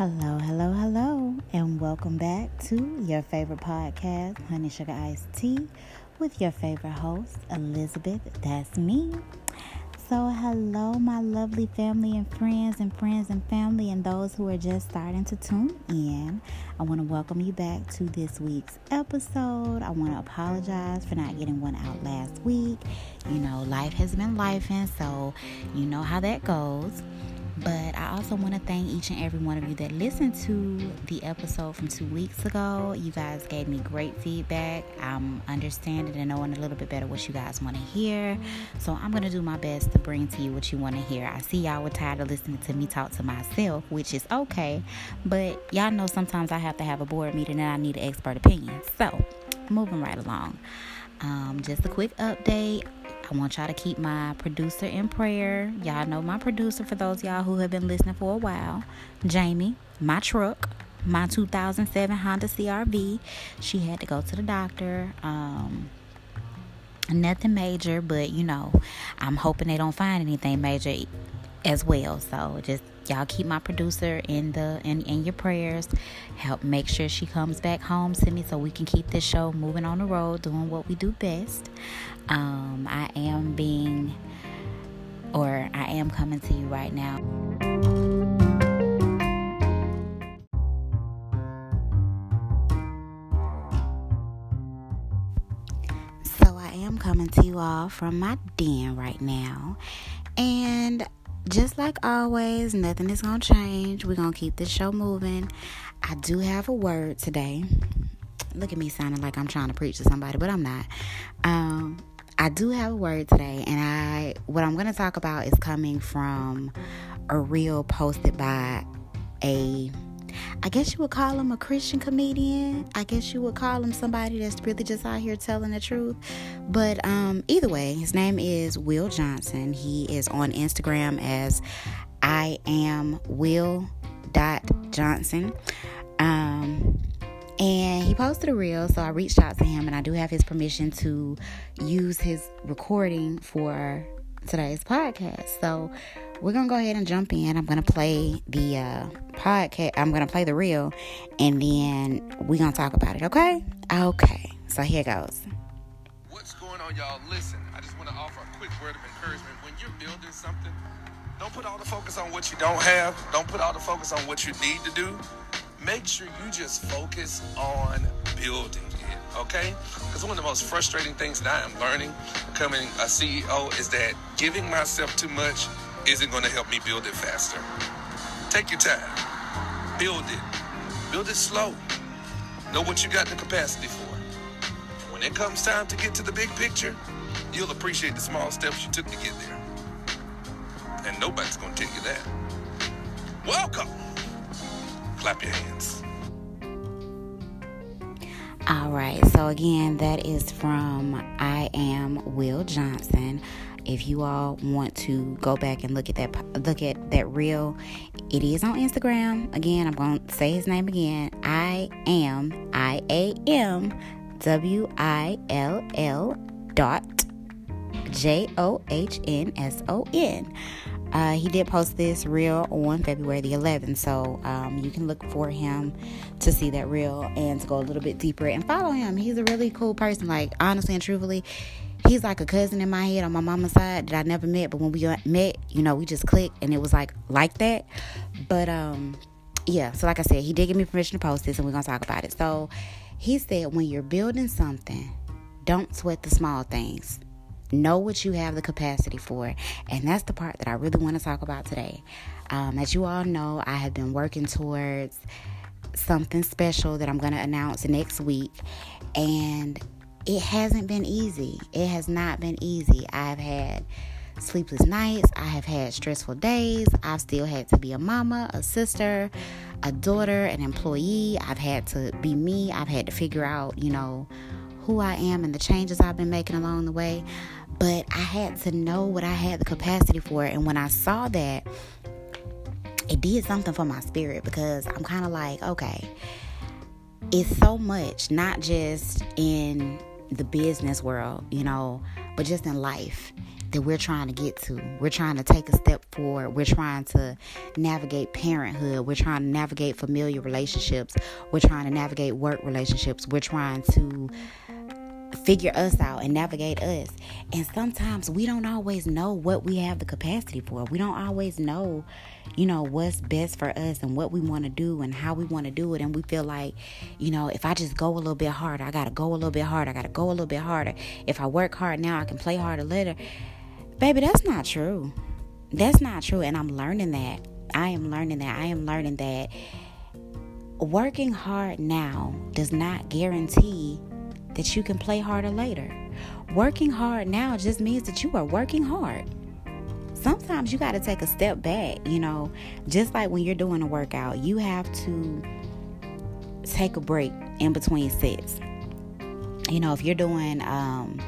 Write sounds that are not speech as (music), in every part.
Hello, hello, hello, and welcome back to your favorite podcast, Honey Sugar Iced Tea, with your favorite host, Elizabeth. That's me. So, hello, my lovely family and friends, and friends and family, and those who are just starting to tune in. I want to welcome you back to this week's episode. I want to apologize for not getting one out last week. You know, life has been life, and so you know how that goes. But I also want to thank each and every one of you that listened to the episode from two weeks ago. You guys gave me great feedback. I'm understanding and knowing a little bit better what you guys want to hear. So I'm going to do my best to bring to you what you want to hear. I see y'all were tired of listening to me talk to myself, which is okay. But y'all know sometimes I have to have a board meeting and I need an expert opinion. So moving right along. Um, just a quick update I want y'all to keep my producer in prayer. Y'all know my producer for those y'all who have been listening for a while. Jamie, my truck, my 2007 Honda CRV. She had to go to the doctor. Um, nothing major, but you know, I'm hoping they don't find anything major as well. So just y'all keep my producer in the in, in your prayers. Help make sure she comes back home to me so we can keep this show moving on the road, doing what we do best. Um, I am being or I am coming to you right now. So I am coming to you all from my den right now. And just like always, nothing is going to change. We're going to keep this show moving. I do have a word today. Look at me sounding like I'm trying to preach to somebody, but I'm not. Um, I do have a word today, and I what I'm going to talk about is coming from a reel posted by a I guess you would call him a Christian comedian. I guess you would call him somebody that's really just out here telling the truth. But um, either way, his name is Will Johnson. He is on Instagram as I am Will dot Johnson. Um, and he posted a reel, so I reached out to him, and I do have his permission to use his recording for today's podcast. So we're gonna go ahead and jump in. I'm gonna play the uh, podcast. I'm gonna play the reel, and then we're gonna talk about it. Okay? Okay. So here goes. What's going on, y'all? Listen, I just want to offer a quick word of encouragement. When you're building something, don't put all the focus on what you don't have. Don't put all the focus on what you need to do. Make sure you just focus on building it, okay? Because one of the most frustrating things that I am learning becoming a CEO is that giving myself too much isn't going to help me build it faster. Take your time. Build it. Build it slow. Know what you got the capacity for. When it comes time to get to the big picture, you'll appreciate the small steps you took to get there. And nobody's going to tell you that. Welcome. Clap your hands. All right. So again, that is from I am Will Johnson. If you all want to go back and look at that look at that reel, it is on Instagram. Again, I'm going to say his name again. I am I A M W I L L dot J O H N S O N. Uh, he did post this reel on February the 11th, so um, you can look for him to see that reel and to go a little bit deeper and follow him. He's a really cool person. Like honestly and truthfully, he's like a cousin in my head on my mama's side that I never met, but when we met, you know, we just clicked and it was like like that. But um, yeah. So like I said, he did give me permission to post this, and we're gonna talk about it. So he said, when you're building something, don't sweat the small things Know what you have the capacity for. And that's the part that I really want to talk about today. Um, as you all know, I have been working towards something special that I'm going to announce next week. And it hasn't been easy. It has not been easy. I've had sleepless nights. I have had stressful days. I've still had to be a mama, a sister, a daughter, an employee. I've had to be me. I've had to figure out, you know, who I am and the changes I've been making along the way but I had to know what I had the capacity for. And when I saw that, it did something for my spirit because I'm kind of like, okay, it's so much, not just in the business world, you know, but just in life. that we're trying to get to. We're trying to take a step forward. We're trying to navigate parenthood. We're trying to navigate familiar relationships. We're trying to navigate work relationships. We're trying to figure us out and navigate us. And sometimes we don't always know what we have the capacity for. We don't always know, you know, what's best for us and what we want to do and how we want to do it. And we feel like, you know, if I just go a little bit harder, I got to go a little bit harder. I got to go a little bit harder. If I work hard now, I can play harder later. Baby, that's not true. That's not true. And I'm learning that. I am learning that. I am learning that working hard now does not guarantee that you can play harder later. Working hard now just means that you are working hard. Sometimes you got to take a step back, you know, just like when you're doing a workout, you have to take a break in between sets. You know, if you're doing um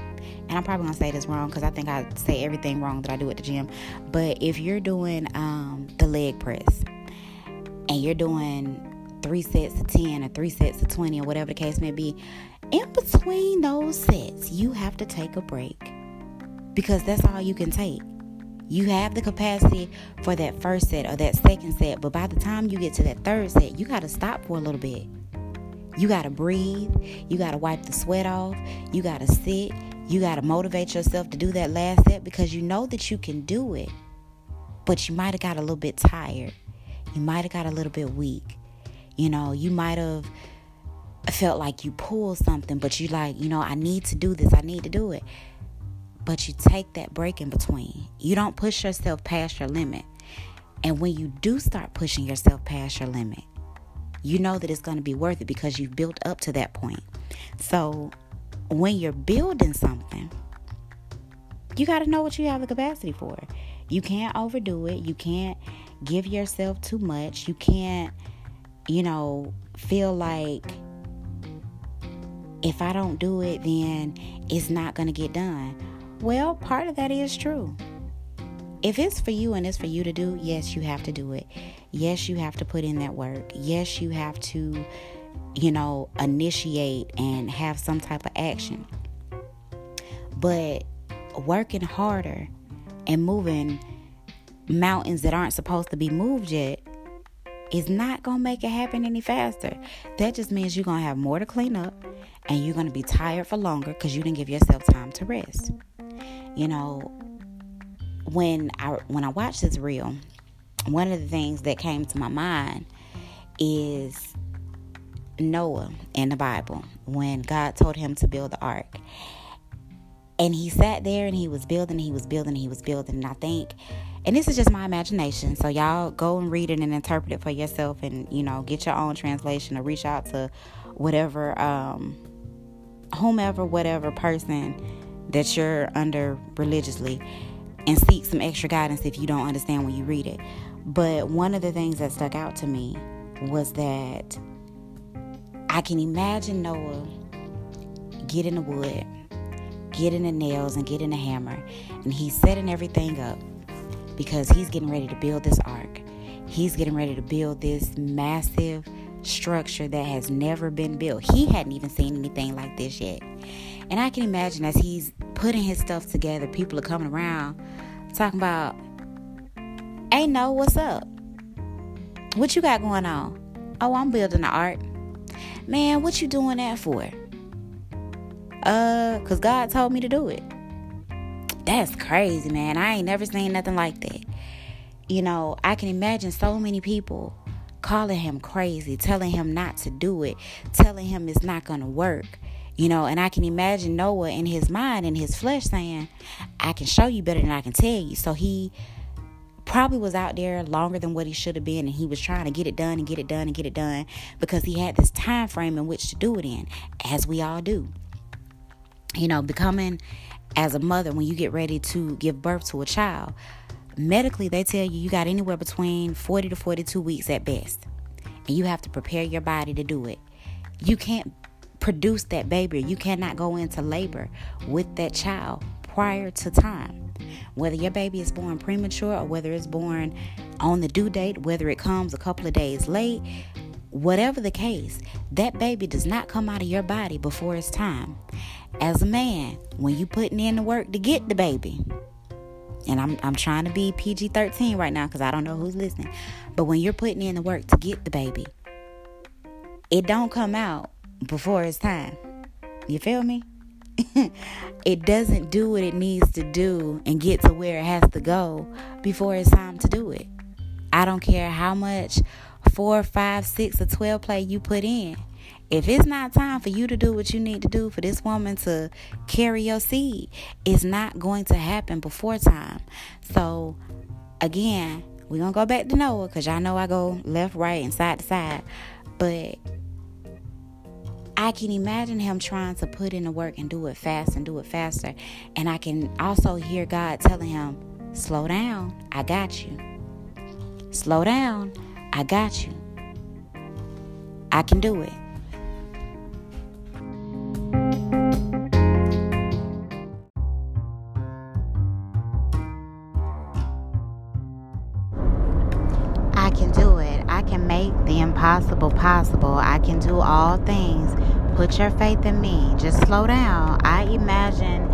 and I'm probably gonna say this wrong because I think I say everything wrong that I do at the gym. But if you're doing um, the leg press and you're doing three sets of 10 or three sets of 20 or whatever the case may be, in between those sets, you have to take a break because that's all you can take. You have the capacity for that first set or that second set, but by the time you get to that third set, you got to stop for a little bit. You got to breathe. You got to wipe the sweat off. You got to sit. You got to motivate yourself to do that last set because you know that you can do it. But you might have got a little bit tired. You might have got a little bit weak. You know, you might have felt like you pulled something, but you like, you know, I need to do this. I need to do it. But you take that break in between. You don't push yourself past your limit. And when you do start pushing yourself past your limit, you know that it's going to be worth it because you've built up to that point. So when you're building something, you got to know what you have the capacity for. You can't overdo it. You can't give yourself too much. You can't, you know, feel like if I don't do it, then it's not going to get done. Well, part of that is true. If it's for you and it's for you to do, yes, you have to do it. Yes, you have to put in that work. Yes, you have to you know, initiate and have some type of action. But working harder and moving mountains that aren't supposed to be moved yet is not going to make it happen any faster. That just means you're going to have more to clean up and you're going to be tired for longer because you didn't give yourself time to rest. You know, when I when I watched this reel, one of the things that came to my mind is Noah in the Bible when God told him to build the ark. And he sat there and he was building, he was building, he was building. And I think, and this is just my imagination. So y'all go and read it and interpret it for yourself and, you know, get your own translation or reach out to whatever, um, whomever, whatever person that you're under religiously and seek some extra guidance if you don't understand when you read it. But one of the things that stuck out to me was that I can imagine Noah getting the wood, getting the nails, and getting the hammer, and he's setting everything up because he's getting ready to build this ark. He's getting ready to build this massive structure that has never been built. He hadn't even seen anything like this yet. And I can imagine as he's putting his stuff together, people are coming around talking about, Hey, no, what's up? What you got going on? Oh, I'm building the ark. Man, what you doing that for? Uh, cause God told me to do it. That's crazy, man. I ain't never seen nothing like that. You know, I can imagine so many people calling him crazy, telling him not to do it, telling him it's not gonna work. You know, and I can imagine Noah in his mind, in his flesh, saying, I can show you better than I can tell you. So he probably was out there longer than what he should have been and he was trying to get it done and get it done and get it done because he had this time frame in which to do it in as we all do you know becoming as a mother when you get ready to give birth to a child medically they tell you you got anywhere between 40 to 42 weeks at best. And you have to prepare your body to do it. You can't produce that baby you cannot go into labor with that child prior to time. Whether your baby is born premature or whether it's born on the due date, whether it comes a couple of days late, whatever the case, that baby does not come out of your body before it's time. As a man, when you putting in the work to get the baby, and I'm I'm trying to be PG 13 right now because I don't know who's listening. But when you're putting in the work to get the baby, it don't come out before it's time. You feel me? (laughs) it doesn't do what it needs to do and get to where it has to go before it's time to do it. I don't care how much four, five, six, or twelve play you put in. If it's not time for you to do what you need to do for this woman to carry your seed, it's not going to happen before time. So, again, we're going to go back to Noah because y'all know I go left, right, and side to side. But I can imagine him trying to put in the work and do it fast and do it faster. And I can also hear God telling him, Slow down, I got you. Slow down, I got you. I can do it. Impossible possible. I can do all things. Put your faith in me. Just slow down. I imagine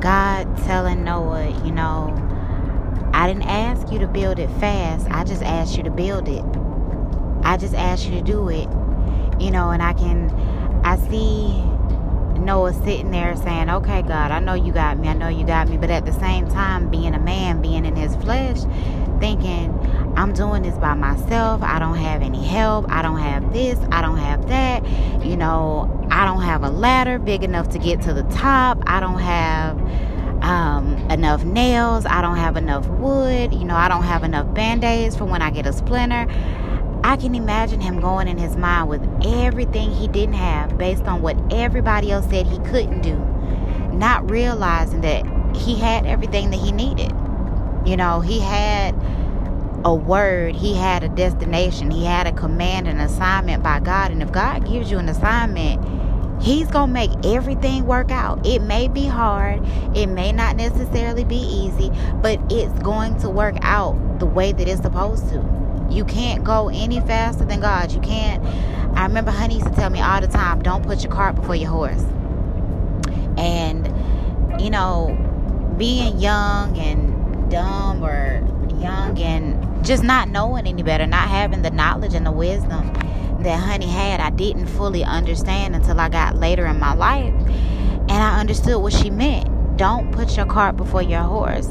God telling Noah, you know, I didn't ask you to build it fast. I just asked you to build it. I just asked you to do it. You know, and I can, I see Noah sitting there saying, Okay, God, I know you got me. I know you got me. But at the same time, being a man, being in his flesh, thinking, I'm doing this by myself. I don't have any help. I don't have this. I don't have that. You know, I don't have a ladder big enough to get to the top. I don't have um, enough nails. I don't have enough wood. You know, I don't have enough band aids for when I get a splinter. I can imagine him going in his mind with everything he didn't have based on what everybody else said he couldn't do, not realizing that he had everything that he needed. You know, he had a word, he had a destination, he had a command, an assignment by God. And if God gives you an assignment, He's going to make everything work out. It may be hard, it may not necessarily be easy, but it's going to work out the way that it's supposed to. You can't go any faster than God. You can't. I remember Honey used to tell me all the time don't put your cart before your horse. And, you know, being young and dumb or young and just not knowing any better, not having the knowledge and the wisdom that Honey had, I didn't fully understand until I got later in my life. And I understood what she meant. Don't put your cart before your horse.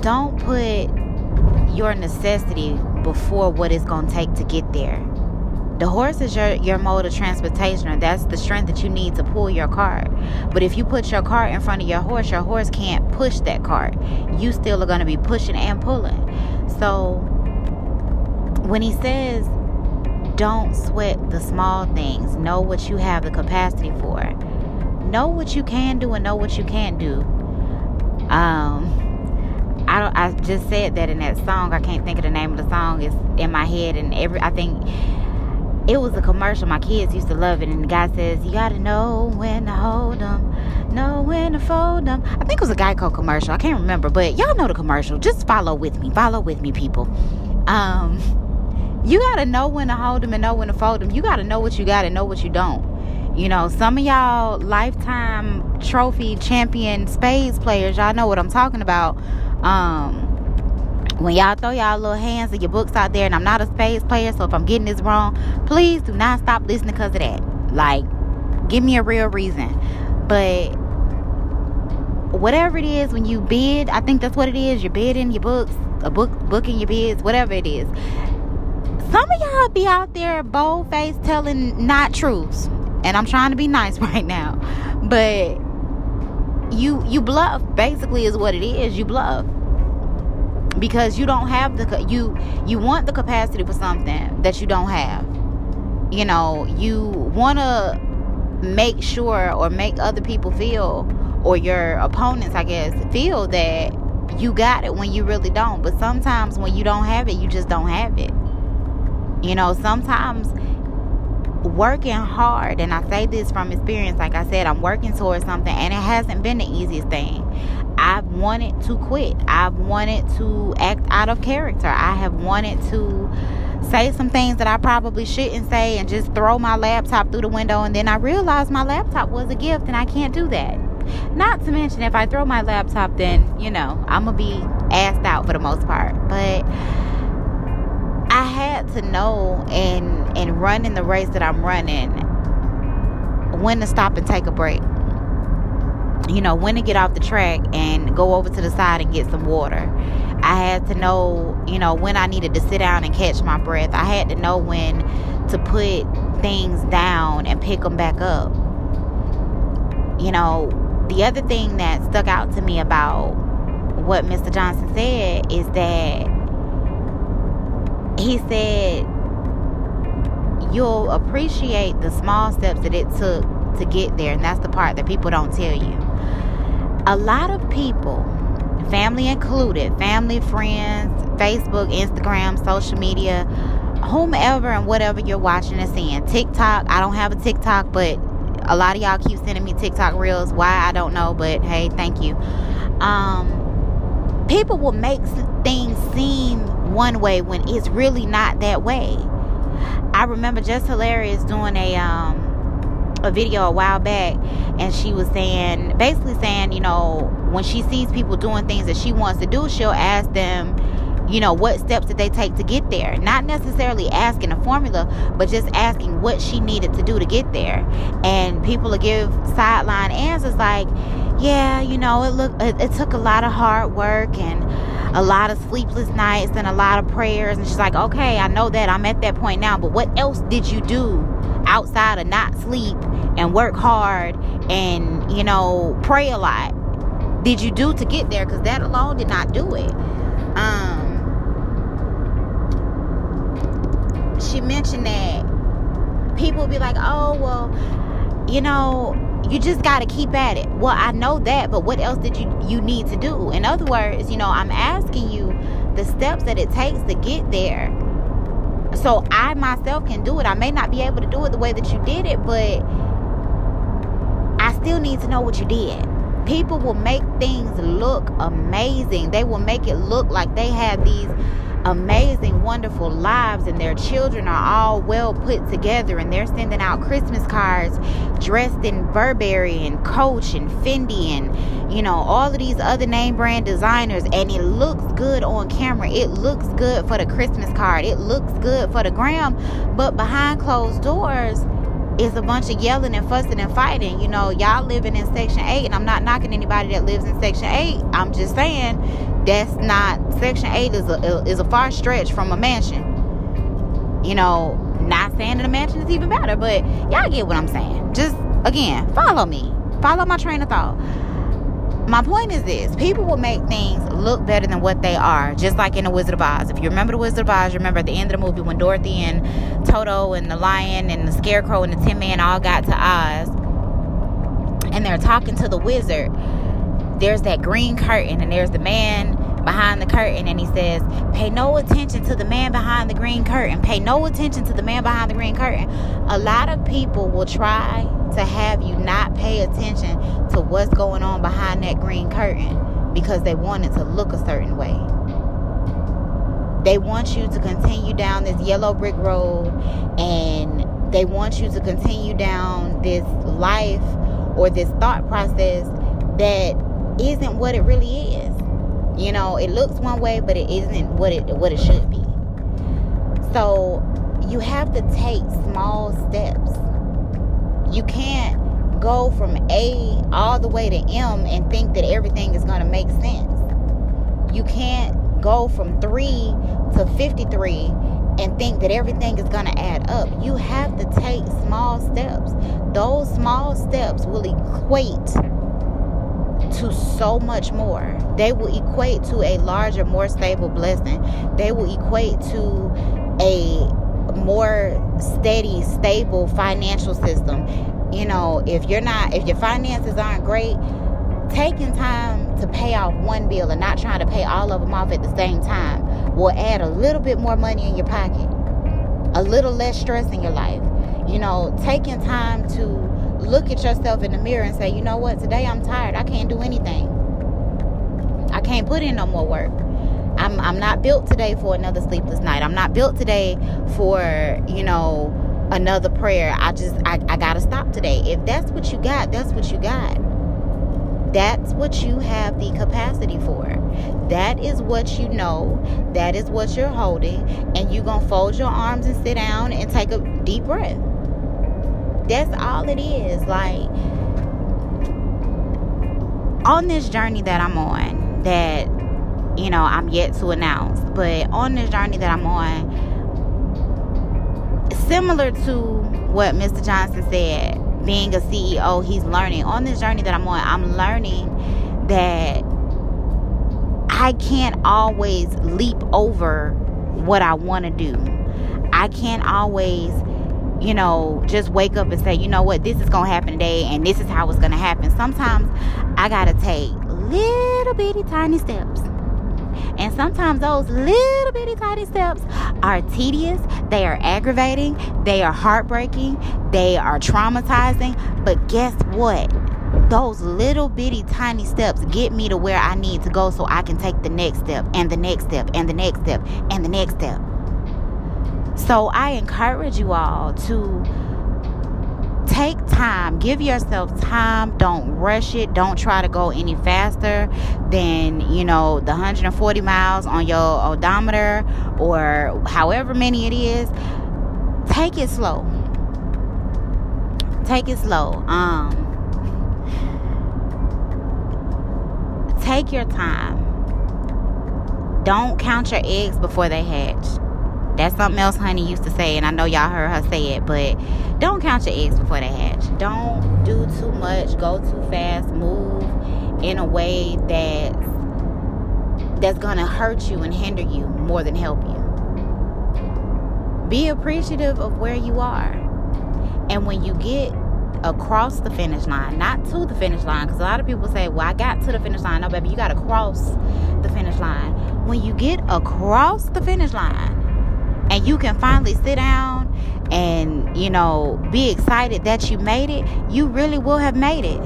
Don't put your necessity before what it's going to take to get there. The horse is your, your mode of transportation, and that's the strength that you need to pull your cart. But if you put your cart in front of your horse, your horse can't push that cart. You still are going to be pushing and pulling. So when he says, don't sweat the small things, know what you have the capacity for, know what you can do and know what you can't do. Um, I don't. I just said that in that song. I can't think of the name of the song. It's in my head, and every. I think it was a commercial. My kids used to love it, and the guy says, "You got to know when to hold them, know when to fold them." I think it was a Geico commercial. I can't remember, but y'all know the commercial. Just follow with me. Follow with me, people. Um, you got to know when to hold them and know when to fold them. You got to know what you got and know what you don't. You know, some of y'all lifetime trophy champion spades players, y'all know what I'm talking about. Um, when y'all throw y'all little hands of your books out there, and I'm not a spades player, so if I'm getting this wrong, please do not stop listening because of that. Like, give me a real reason. But whatever it is, when you bid, I think that's what it is. You're bidding your books, a book, booking your bids, whatever it is. Some of y'all be out there bold face telling not truths, and I'm trying to be nice (laughs) right now, but you you bluff. Basically, is what it is. You bluff because you don't have the you you want the capacity for something that you don't have you know you want to make sure or make other people feel or your opponents i guess feel that you got it when you really don't but sometimes when you don't have it you just don't have it you know sometimes working hard and i say this from experience like i said i'm working towards something and it hasn't been the easiest thing I've wanted to quit. I've wanted to act out of character. I have wanted to say some things that I probably shouldn't say and just throw my laptop through the window. And then I realized my laptop was a gift and I can't do that. Not to mention, if I throw my laptop, then, you know, I'm to be asked out for the most part. But I had to know and and running the race that I'm running when to stop and take a break. You know, when to get off the track and go over to the side and get some water. I had to know, you know, when I needed to sit down and catch my breath. I had to know when to put things down and pick them back up. You know, the other thing that stuck out to me about what Mr. Johnson said is that he said you'll appreciate the small steps that it took to get there and that's the part that people don't tell you. A lot of people family included family friends facebook instagram social media whomever and whatever you're watching and seeing. Tiktok i don't have a tiktok but a lot of y'all keep sending me tiktok reels. Why? I don't know but hey thank you. Um people will make things seem one way when it's really not that way. I remember Just Hilarious doing a um a video a while back and she was saying basically saying, you know, when she sees people doing things that she wants to do, she'll ask them you know what steps did they take to get there? Not necessarily asking a formula but just asking what she needed to do to get there. And people will give sideline answers like yeah you know it look it, it took a lot of hard work and a lot of sleepless nights and a lot of prayers. And she's like okay i know that i'm at that point now but what else did you do outside of not sleep and work hard and you know pray a lot? Did you do to get there? Because that alone did not do it. Um she mentioned that people be like, oh, well, you know, you just got to keep at it. Well, I know that, but what else did you you need to do? In other words, you know, I'm asking you the steps that it takes to get there. So I myself can do it. I may not be able to do it the way that you did it, but I still need to know what you did. People will make things look amazing. They will make it look like they have these amazing, wonderful lives, and their children are all well put together, and they're sending out Christmas cards dressed in Burberry and Coach and Fendi and you know all of these other name brand designers, and it looks good on camera. It looks good for the Christmas card. It looks good for the gram, but behind closed doors it's a bunch of yelling and fussing and fighting. You know, y'all living in Section 8, and I'm not knocking anybody that lives in Section 8. I'm just saying that's not, Section 8 is a, is a far stretch from a mansion. You know, not saying that a mansion is even better, but y'all get what I'm saying. Just, again, follow me. Follow my train of thought my point is this people will make things look better than what they are just like in the wizard of oz if you remember the wizard of oz remember at the end of the movie when dorothy and toto and the lion and the scarecrow and the tin man all got to oz and they're talking to the wizard there's that green curtain and there's the man behind the curtain and he says pay no attention to the man behind the green curtain. Pay no attention to the man behind the green curtain. A lot of people will try to have you not pay attention to what's going on behind that green curtain because they want it to look a certain way. They want you to continue down this yellow brick road and they want you to continue down this life or this thought process that isn't what it really is you know, it looks one way, but it isn't what it what it should be. So you have to take small steps. You can't go from A all the way to M and think that everything is going to make sense. You can't go from 3 to 53 and think that everything is going to add up. You have to take small steps. Those small steps will equate to so much more. They will equate to a larger, more stable blessing. They will equate to a more steady, stable financial system. You know, if you're not, if your finances aren't great, taking time to pay off one bill and not trying to pay all of them off at the same time will add a little bit more money in your pocket, a little less stress in your life. You know, taking time to look at yourself in the mirror and say, you know what, today I'm tired. I can't do anything. I can't put in no more work. I'm, I'm not built today for another sleepless night. I'm not built today for, you know, another prayer. I just, I, I got to stop today. If that's what you got, that's what you got. That's what you have the capacity for. That is what you know. That is what you're holding. And you're going to fold your arms and sit down and take a deep breath. That's all it is. Like, on this journey that I'm on, that, you know, I'm yet to announce, but on this journey that I'm on, similar to what Mr. Johnson said, being a CEO, he's learning. On this journey that I'm on, I'm learning that I can't always leap over what I want to do. I can't always, you know, just wake up and say, you know what, this is going to happen today and this is how it's going to happen. Sometimes I got to take little bitty tiny steps. And sometimes those little bitty tiny steps are tedious, they are aggravating, they are heartbreaking, they are traumatizing. But guess what? Those little bitty tiny steps get me to where I need to go so I can take the next step and the next step and the next step and the next step. So I encourage you all to take time give yourself time don't rush it don't try to go any faster than you know the 140 miles on your odometer or however many it is. Take it slow. Take it slow. Um take your time. Don't count your eggs before they hatch that's something else Honey used to say, and I know y'all heard her say it, but don't count your eggs before they hatch. Don't do too much, go too fast, move in a way that that's gonna hurt you and hinder you more than help you. Be appreciative of where you are. And when you get across the finish line, not to the finish line, because a lot of people say, Well, I got to the finish line. No, baby, you got to cross the finish line. When you get across the finish line, and you can finally sit down and you know be excited that you made it you really will have made it.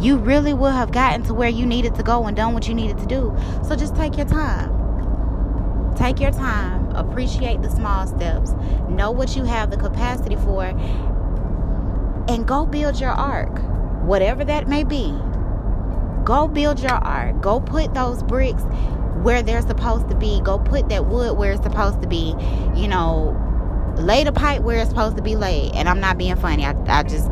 You really will have gotten to where you needed to go and done what you needed to do. So just take your time. Take your time. Appreciate the small steps. Know what you have the capacity for. And go build your ark whatever that may be. Go build your ark. Go put those bricks where they're supposed to be. Go put that wood where it's supposed to be. You know, lay the pipe where it's supposed to be laid. And I'm not being funny. I, I just,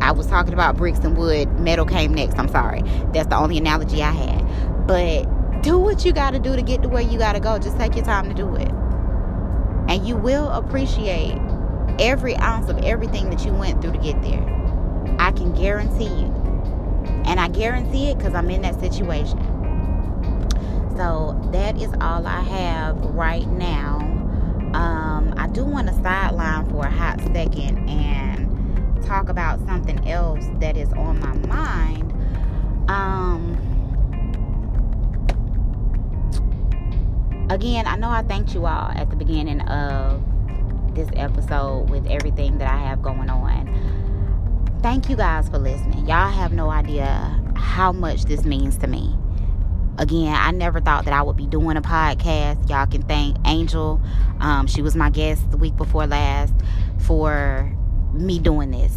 I was talking about bricks and wood. Metal came next. I'm sorry. That's the only analogy I had. But do what you got to do to get to where you got to go. Just take your time to do it. And you will appreciate every ounce of everything that you went through to get there. I can guarantee you. And I guarantee it because I'm in that situation. So that is all I have right now. Um, I do want to sideline for a hot second and talk about something else that is on my mind. Um, again, I know I thanked you all at the beginning of this episode with everything that I have going on. Thank you guys for listening. Y'all have no idea how much this means to me again, I never thought that I would be doing a podcast. Y'all can thank Angel. Um, she was my guest the week before last for me doing this.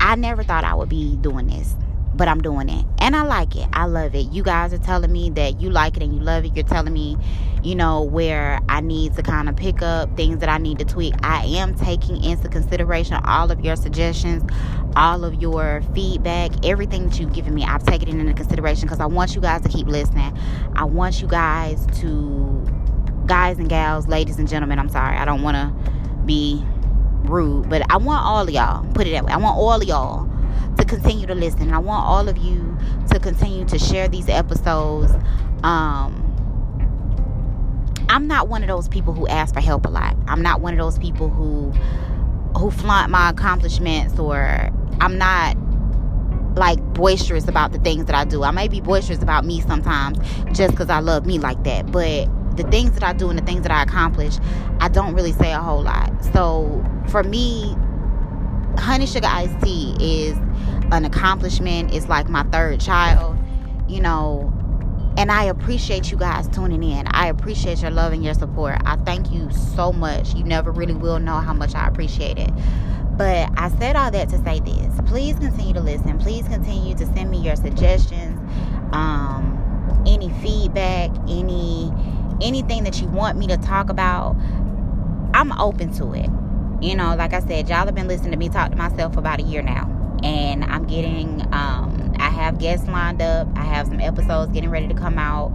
I never thought I would be doing this but I'm doing it. And I like it. I love it. You guys are telling me that you like it and you love it. You're telling me, you know, where I need to kind of pick up things that I need to tweak. I am taking into consideration all of your suggestions, all of your feedback, everything that you've given me. I've taken it into consideration because I want you guys to keep listening. I want you guys to, guys and gals, ladies and gentlemen, I'm sorry. I don't want to be rude, but I want all of y'all, put it that way. I want all of y'all to continue to listen. I want all of you to continue to share these episodes. Um, I'm not one of those people who ask for help a lot. I'm not one of those people who who flaunt my accomplishments or I'm not like boisterous about the things that I do. I may be boisterous about me sometimes just because I love me like that. But the things that I do and the things that I accomplish, I don't really say a whole lot. So for me, honey sugar iced tea is an accomplishment. It's like my third child, you know. And I appreciate you guys tuning in. I appreciate your love and your support. I thank you so much. You never really will know how much I appreciate it. But I said all that to say this. Please continue to listen. Please continue to send me your suggestions, um, any feedback, any anything that you want me to talk about. I'm open to it. You know, like I said, y'all have been listening to me talk to myself about a year now. And I'm getting um I have guests lined up. I have some episodes getting ready to come out.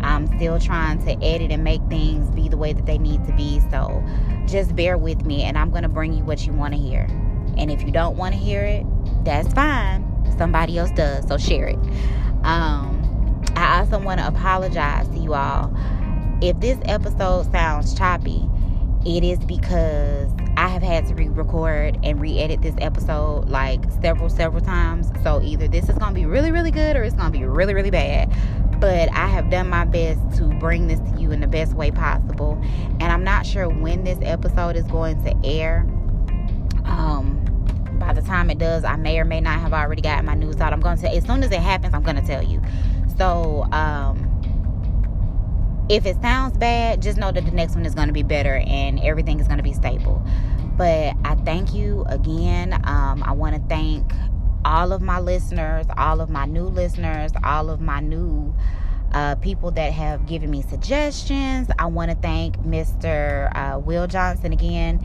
I'm still trying to edit and make things be the way that they need to be. So just bear with me and I'm going to bring you what you want to hear. And if you don't want to hear it, that's fine. Somebody else does. So share it. Um, I also want to apologize to you all. If this episode sounds choppy, it is because I have had to re-record and re-edit this episode like several, several times. So either this is gonna be really, really good or it's gonna be really, really bad. But I have done my best to bring this to you in the best way possible. And I'm not sure when this episode is going to air. Um, by the time it does, I may or may not have already gotten my news out. I'm going to as soon as it happens, I'm going to tell you. So, um, if it sounds bad, just know that the next one is going to be better and everything is going to be stable. But I thank you again. Um, I want to thank all of my listeners, all of my new listeners, all of my new uh, people that have given me suggestions. I want to thank Mr. Uh, Will Johnson again.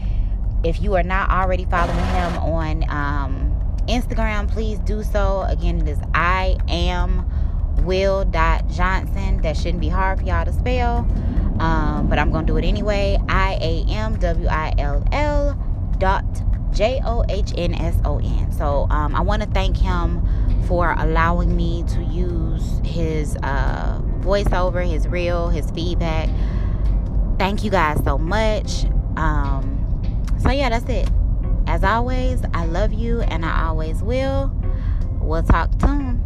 If you are not already following him on um, Instagram, please do so. Again, it is I am will.johnson. That shouldn't be hard for y'all to spell, um, but I'm going to do it anyway. I A M W I L L dot J O H N S O N. So um, I want to thank him for allowing me to use his uh, voiceover, his reel, his feedback. Thank you guys so much. Um, so, yeah, that's it. As always, I love you and I always will. We'll talk soon.